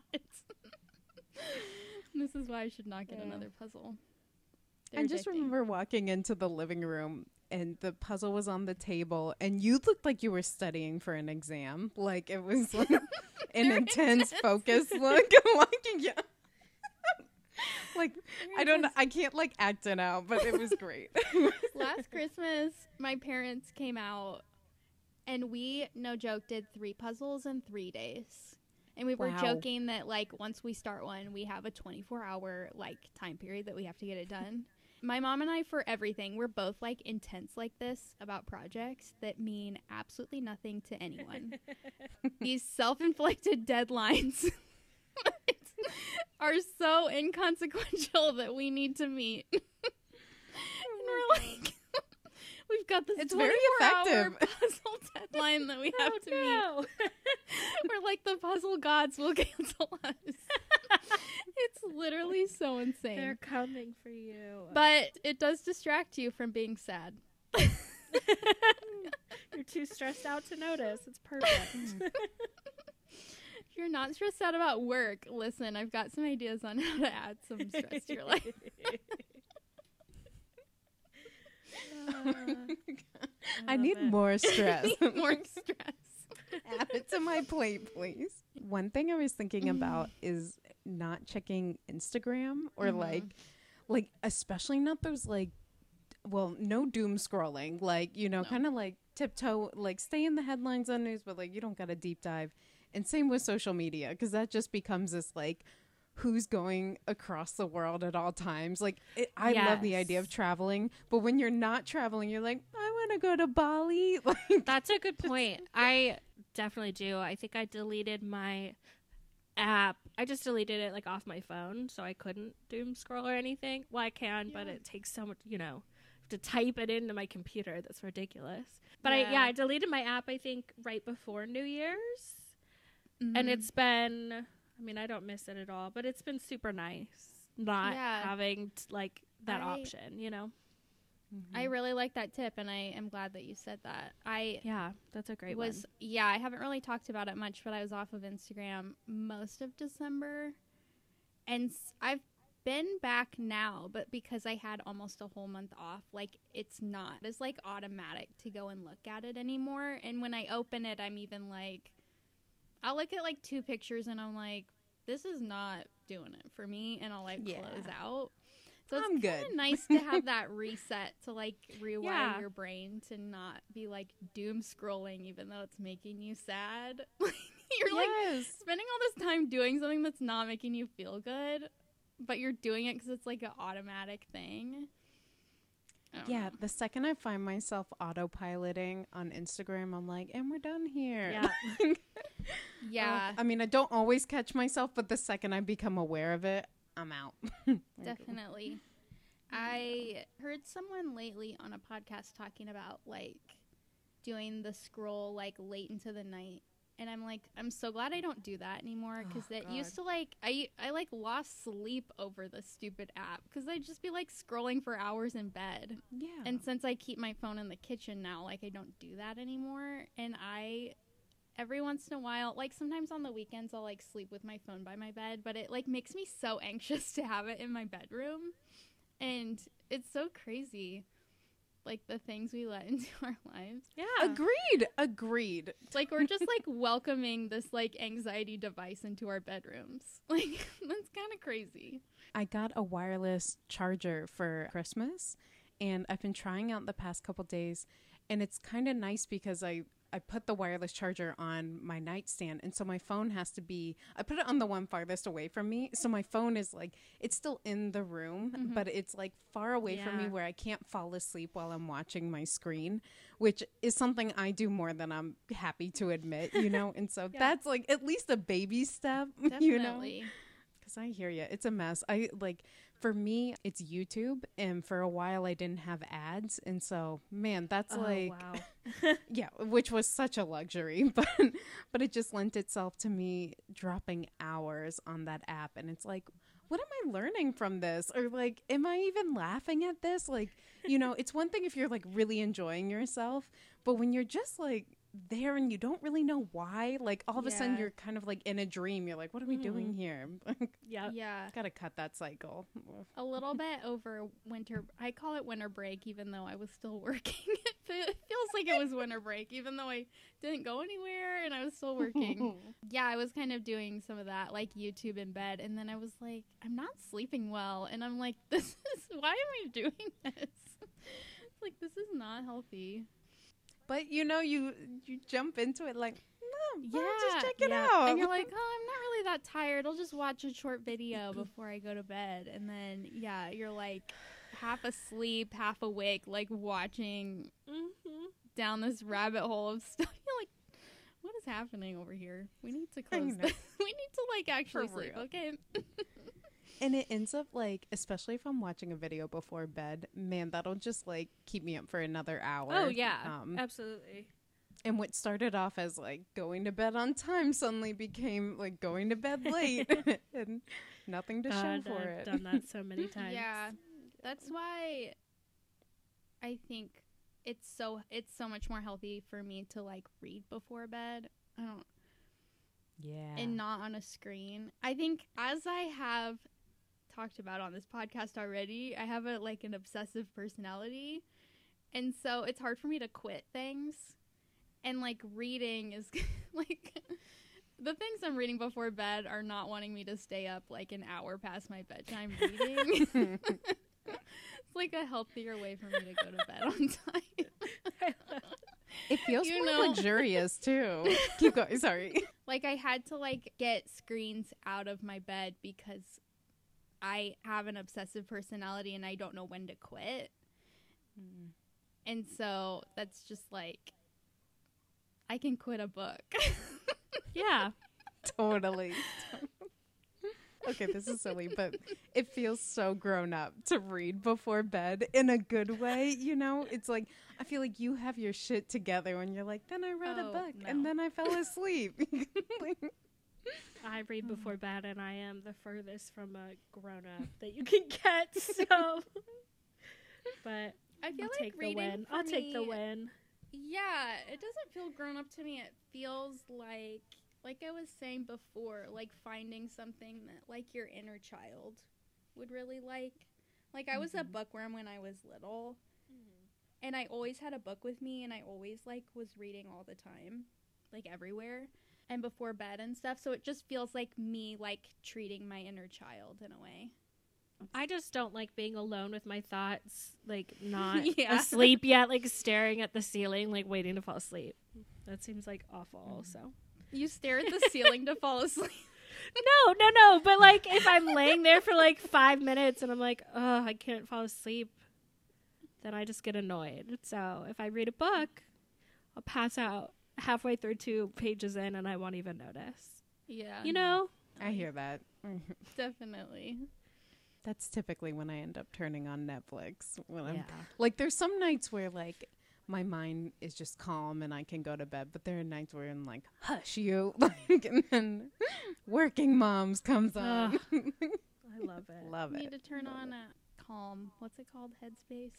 This is why I should not get Yeah. another puzzle. I They're just addicting. remember walking into the living room and the puzzle was on the table and you looked like you were studying for an exam. Like it was like an intense, intense. focus look. like yeah. like I don't know I can't like act it out, but it was great. Last Christmas, my parents came out and we, no joke, did three puzzles in three days. And we were Wow. joking that, like, once we start one, we have a 24 hour, like, time period that we have to get it done. My mom and I, for everything, we're both, like, intense like this about projects that mean absolutely nothing to anyone. These self inflicted deadlines are so inconsequential that we need to meet. and we're oh like, we've got this It's very 24-hour effective. puzzle deadline that we oh, have oh, to meet. no. We're like the puzzle gods will cancel us. it's literally so insane. They're coming for you. but it does distract you from being sad. You're too stressed out to notice. It's perfect. If you're not stressed out about work, listen, I've got some ideas on how to add some stress to your life. I need more stress. More stress. Add it to my plate, please. one thing I was thinking about is not checking Instagram or Mhm. like like especially not those like well, no doom scrolling. Like, you know, No. kind of like tiptoe like stay in the headlines on news, but like you don't got a deep dive. And same with social media cuz that just becomes this like who's going across the world at all times. Like it, I love the idea of traveling, but when you're not traveling, you're like, I want to go to Bali. Like That's a good point. I definitely do. I think I deleted my app. I just deleted it like off my phone, so I couldn't doom scroll or anything. Well, I can, but it takes so much. You know, to type it into my computer. That's ridiculous. But I Yeah. yeah, I deleted my app. I think right before New Year's, and Mhm. it's been. I mean, I don't miss it at all, but it's been super nice not Yeah. having t- like that I- option. You know. I really like that tip, and I am glad that you said that. I Yeah, that's a great was one. yeah, I haven't really talked about it much, but I was off of Instagram most of December, and s- I've been back now, but because I had almost a whole month off, like it's not it's like automatic to go and look at it anymore. And when I open it, I'm even like, I'll look at like two pictures, and I'm like, this is not doing it for me, and I'll like Yeah. close out. So it's I'm good. nice to have that reset to like rewire Yeah. your brain to not be like doom scrolling even though it's making you sad. you're like yes. spending all this time doing something that's not making you feel good, but you're doing it because it's like an automatic thing. Don't Yeah, know. the second I find myself autopiloting on Instagram, I'm like, and we're done here. Yeah. yeah, I mean, I don't always catch myself, but the second I become aware of it, I'm out. definitely. I heard someone lately on a podcast talking about like doing the scroll like late into the night. And I'm like, I'm so glad I don't do that anymore because Oh, it used to like I I like lost sleep over the stupid app because I'd just be like scrolling for hours in bed. Yeah. And since I keep my phone in the kitchen now, like I don't do that anymore. And I, every once in a while, like sometimes on the weekends, I'll like sleep with my phone by my bed, but it like makes me so anxious to have it in my bedroom. And it's so crazy, like the things we let into our lives. Yeah. agreed. Agreed. Like we're just like welcoming this like anxiety device into our bedrooms. Like that's kind of crazy. I got a wireless charger for Christmas, and I've been trying out the past couple days, and it's kind of nice because I I put the wireless charger on my nightstand, and so my phone has to be. I put it on the one farthest away from me, so my phone is like it's still in the room, Mhm. but it's like far away from me where I can't fall asleep while I'm watching my screen, which is something I do more than I'm happy to admit, you know. And so Yeah. that's like at least a baby step, Definitely. you know. Cause I hear you. It's a mess. I like for me, it's YouTube, and for a while I didn't have ads, and so man, that's Oh, like wow. yeah, which was such a luxury, but but it just lent itself to me dropping hours on that app, and it's like. What am I learning from this? Or like, am I even laughing at this? Like, you know, it's one thing if you're like really enjoying yourself, but when you're just like there and you don't really know why, like all of a sudden you're kind of like in a dream. You're like, what are we doing mm-hmm. here? yeah. Yeah. Gotta cut that cycle. a little bit over winter i call it winter break even though i was still working it feels like it was winter break even though i didn't go anywhere and i was still working yeah i was kind of doing some of that like youtube in bed and then i was like i'm not sleeping well and i'm like this is why am i doing this like this is not healthy but you know, you you jump into it like, no, yeah, just check it yeah. out. and you're like oh i'm not really that tired i'll just watch a short video before i go to bed and then yeah you're like half asleep half awake like watching Mm-hmm. down this rabbit hole of stuff. You're like, what is happening over here? We need to close this. we need to like actually sleep. Okay. and it ends up like, especially if I'm watching a video before bed, man, that'll just like keep me up for another hour. Oh yeah, Um, absolutely. and what started off as like going to bed on time suddenly became like going to bed late and nothing to show God, for I've it. done that so many times. Yeah, that's why I think it's so it's so much more healthy for me to like read before bed. I don't Yeah. and not on a screen. I think as I have talked about on this podcast already, I have a like an obsessive personality. And so it's hard for me to quit things. And like reading is like the things I'm reading before bed are not wanting me to stay up like an hour past my bedtime reading. it's like a healthier way for me to go to bed on time. It feels You more know- luxurious too. Keep going. Sorry. like I had to like get screens out of my bed because I have an obsessive personality and I don't know when to quit. Hmm. And so that's just like I can quit a book. Yeah. totally. okay, this is silly, but it feels so grown up to read before bed in a good way. You know, it's like I feel like you have your shit together when you're like, then I read a Oh, book and then I fell asleep. Like, I read before bed, and I am the furthest from a grown up that you can get. So, but I feel I'll like take the win. I'll take the win. Yeah, it doesn't feel grown up to me. It feels like like I was saying before, like finding something that like your inner child would really like. Like I was a Mhm. bookworm when I was little. And I always had a book with me and I always like was reading all the time, like everywhere and before bed and stuff. So it just feels like me like treating my inner child in a way. I just don't like being alone with my thoughts, like not Yeah. asleep yet, like staring at the ceiling, like waiting to fall asleep. That seems like awful. Mm. So You stare at the ceiling to fall asleep. no, no, no. But like if I'm laying there for like five minutes and I'm like, oh, I can't fall asleep, then I just get annoyed. So if I read a book, I'll pass out halfway through two pages in and I won't even notice. Yeah. You know? I hear that. Mm-hmm. Definitely. That's typically when I end up turning on Netflix. When I'm Yeah. like, there's some nights where like my mind is just calm and I can go to bed, but there are nights where I'm like, hush you, like, and then Working Moms comes on. I love it. Love it. need to turn Love on a calm. What's it called? Headspace.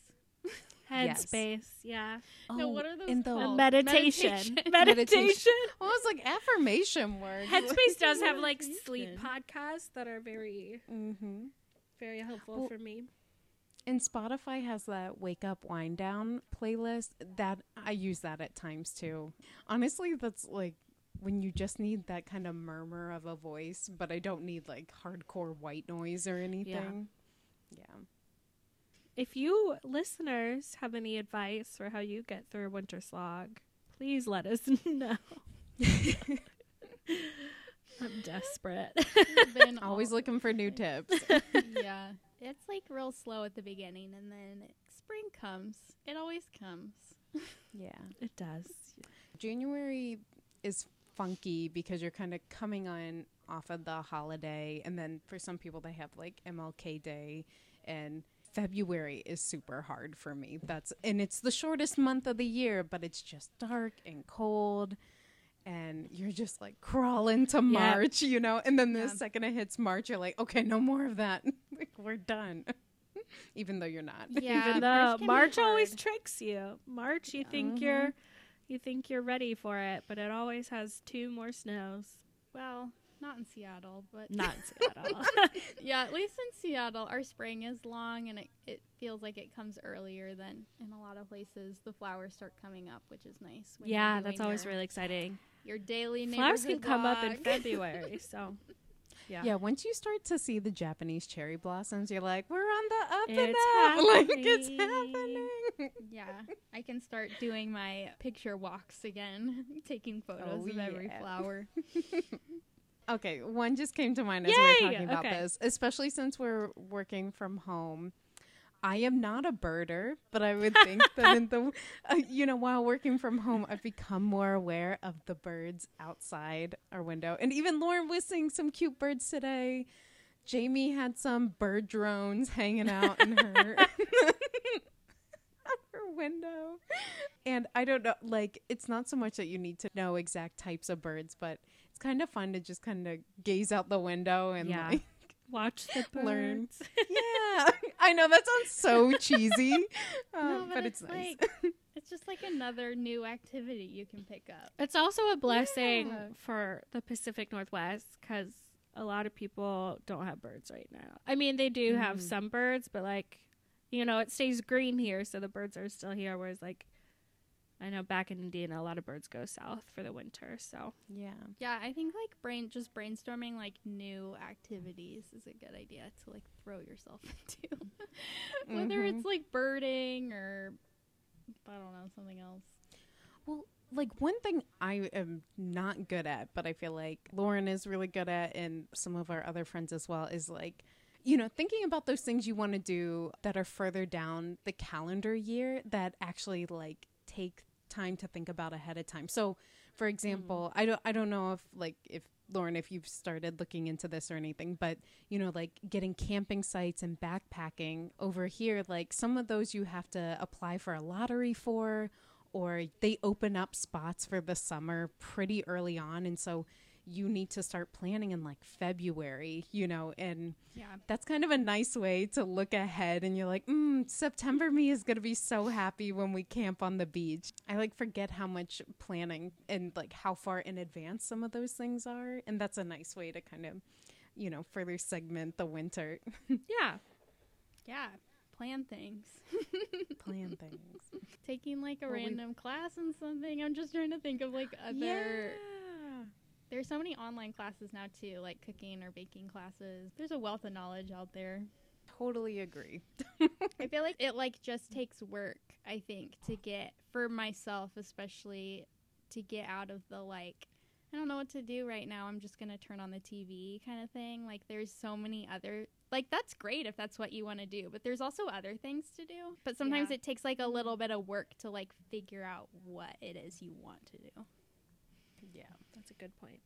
Yes. Headspace, yeah. No, Oh, what are those in the A called? meditation. Meditation. Meditation. Well, it's like affirmation words. Headspace does have like sleep podcasts that are very, hmm very helpful Well, for me. And Spotify has that wake up wind down playlist that I use that at times too. Honestly, that's like when you just need that kind of murmur of a voice, but I don't need like hardcore white noise or anything. Yeah. If you listeners have any advice for how you get through a winter slog, please let us know. I'm desperate. It's been Always all- looking for new tips. yeah. It's like real slow at the beginning, and then spring comes. It always comes. yeah. it does. January is funky because you're kind of coming on off of the holiday and then for some people they have like MLK Day and February is super hard for me. That's and it's the shortest month of the year, but it's just dark and cold and you're just like crawling to March, you know? And then the Yeah. second it hits March, you're like, okay, no more of that. like we're done. Even though you're not. Yeah, Even though March March always tricks you. March, you think Mhm. you're, you think you're ready for it, but it always has two more snows. Well, not in Seattle, but Not in Seattle. yeah, at least in Seattle, our spring is long, and it it feels like it comes earlier than in a lot of places. The flowers start coming up, which is nice. when yeah, that's always your, really exciting. your daily Flowers can neighborhood come up in. February, so yeah. Yeah, once you start to see the Japanese cherry blossoms, you're like, we're on the up and It's up. Like it's happening. happening. Yeah, I can start doing my picture walks again, taking photos Oh, of every flower. Okay, one just came to mind as we were talking about Okay. this, especially since we're working from home. I am not a birder, but I would think that in the, uh, you know, while working from home, I've become more aware of the birds outside our window. And even Lauren was seeing some cute birds today. Jamie had some bird drones hanging out in her her window. And I don't know, like, it's not so much that you need to know exact types of birds, but kind of fun to just kind of gaze out the window and Yeah. like, Watch the birds. Learn. yeah. I know that sounds so cheesy, um, no, but, it's, nice. like it's just like another new activity you can pick up. It's also a blessing Yeah. for the Pacific Northwest because a lot of people don't have birds right now. I mean, they do have Mhm. some birds, but like, you know, it stays green here, so the birds are still here. Whereas, like, I know back in Indiana, a lot of birds go south for the winter. So Yeah. Yeah, I think like brain just brainstorming like new activities is a good idea to like throw yourself into. Whether Mhm. it's like birding or I don't know, something else. Well, like one thing I am not good at, but I feel like Lauren is really good at, and some of our other friends as well, is like, you know, thinking about those things you want to do that are further down the calendar year that actually like take time to think about ahead of time. So, for mm. example, I don't I don't know if like if Lauren if you've started looking into this or anything, but you know, like getting camping sites and backpacking over here, like some of those you have to apply for a lottery for or they open up spots for the summer pretty early on and so you need to start planning in like February, you know, and Yeah. that's kind of a nice way to look ahead and you're like, mm, September me is going to be so happy when we camp on the beach. I like forget how much planning and like how far in advance some of those things are. And that's a nice way to kind of, you know, further segment the winter. yeah, Yeah. Plan things. Plan things. Taking like a Well, we- random class in something. I'm just trying to think of like other There's so many online classes now too, like cooking or baking classes. There's a wealth of knowledge out there. Totally agree. I feel like it like just takes work, I think, to get for myself especially to get out of the like I don't know what to do right now. I'm just going to turn on the TV kind of thing. Like there's so many other like that's great if that's what you want to do, but there's also other things to do. But sometimes Yeah. it takes like a little bit of work to like figure out what it is you want to do. Yeah, that's a good point.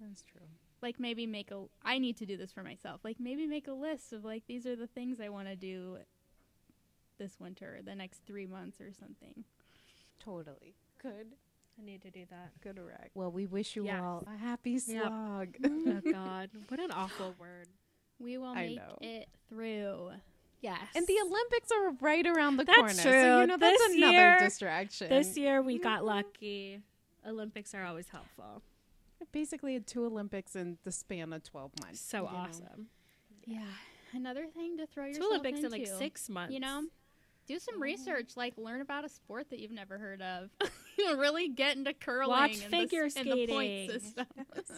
that's true. like maybe make a I need to do this for myself. Like maybe make a list of like these are the things I want to do this winter, the next 3 months or something. Totally. Good. I need to do that. Good erect. Well, we wish you Yes. all a happy Yep. slog. oh mm. God, what an awful word. We will make it through. Yes. And the Olympics are right around the That's corner. So, true. you know, that's This another year- distraction. this year we mm-hmm. got lucky. Olympics are always helpful. Basically, two Olympics in the span of 12 months. So you know? awesome. Yeah. Another thing to throw Two yourself Olympics into. in like six months. You know, do some research, like learn about a sport that you've never heard of. really get into curling. Watch and figure the, and the point skating. system.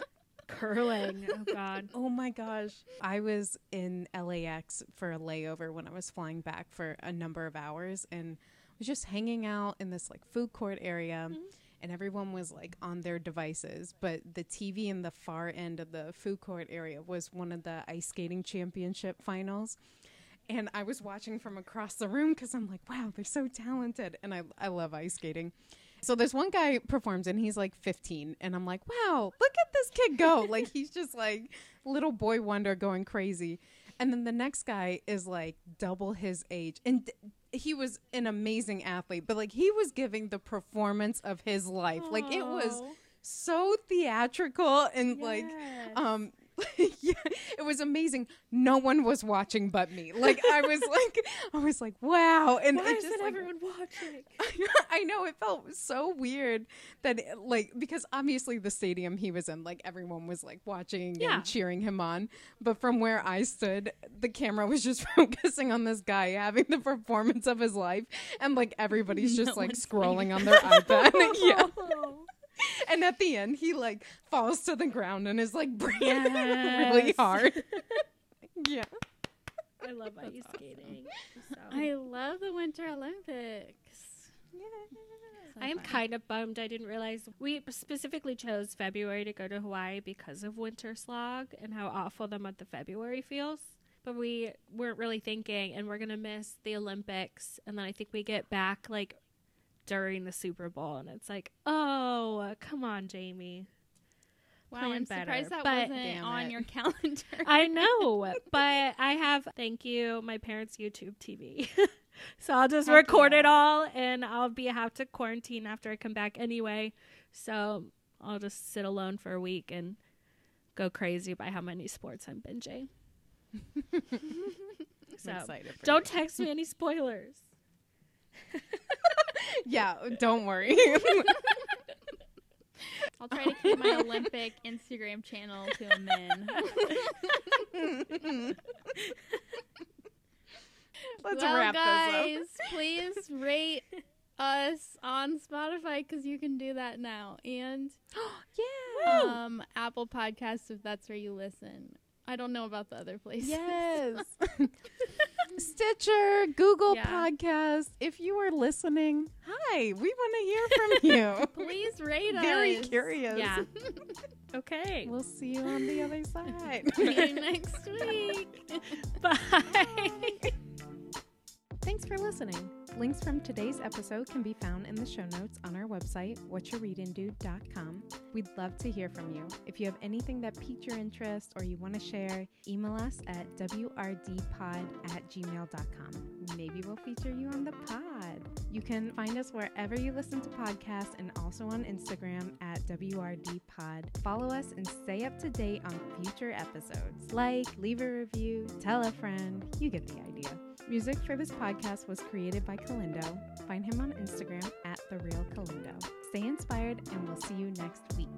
curling. Oh God. Oh my gosh. I was in LAX for a layover when I was flying back for a number of hours and was just hanging out in this like food court area mm-hmm. And everyone was like on their devices, but the TV in the far end of the food court area was one of the ice skating championship finals. And I was watching from across the room because I'm like, wow, they're so talented. And I, I love ice skating. So this one guy performs and he's like 15. And I'm like, wow, look at this kid go. like he's just like little boy wonder going crazy. And then the next guy is like double his age. And th- he was an amazing athlete, but like he was giving the performance of his life. Like it was so theatrical and like um yeah, it was amazing. No one was watching but me. Like I was like I was like, wow. And Why isn't just like everyone watching? I know it felt so weird that it, like because obviously the stadium he was in like everyone was like watching Yeah. and cheering him on but from where I stood the camera was just focusing on this guy having the performance of his life and like everybody's just No like scrolling on their iPad yeah Oh. and at the end he like falls to the ground and is like breathing Yes. really hard yeah I love ice skating. So. I love the Winter Olympics. So I am fun. kind of bummed I didn't realize we specifically chose February to go to Hawaii because of winter slog and how awful the month of February feels. But we weren't really thinking, and we're gonna miss the Olympics, and then I think we get back like during the Super Bowl, and it's like, oh, come on, Jamie. Wow, plan I'm better, surprised that but- wasn't on your calendar. I know, but I have thank you my parents' YouTube TV. so I'll just Heck record it all and I'll be have to quarantine after I come back anyway. So I'll just sit alone for a week and go crazy by how many sports I'm binging. so I'm excited for don't you. text me any spoilers. yeah don't worry I'll try to keep my Olympic Instagram channel to a min. let's well, wrap guys, this up please rate, us on Spotify because you can do that now, and yeah. um, Apple Podcasts if that's where you listen. I don't know about the other places. Yes. Stitcher, Google Yeah. Podcast. If you are listening, hi, we want to hear from you. Please rate us. Very curious. Yeah. okay. We'll see you on the other side. See you next week. Bye. Thanks for listening. Links from today's episode can be found in the show notes on our website, whatchoureadingdude.com. We'd love to hear from you. If you have anything that piqued your interest or you want to share, email us at wrdpod at gmail.com. Maybe we'll feature you on the pod. You can find us wherever you listen to podcasts and also on Instagram at wrdpod. Follow us and stay up to date on future episodes. Like, leave a review, tell a friend. You get the idea. Music for this podcast was created by Kalindo. Find him on Instagram at The Real Kalindo. Stay inspired, and we'll see you next week.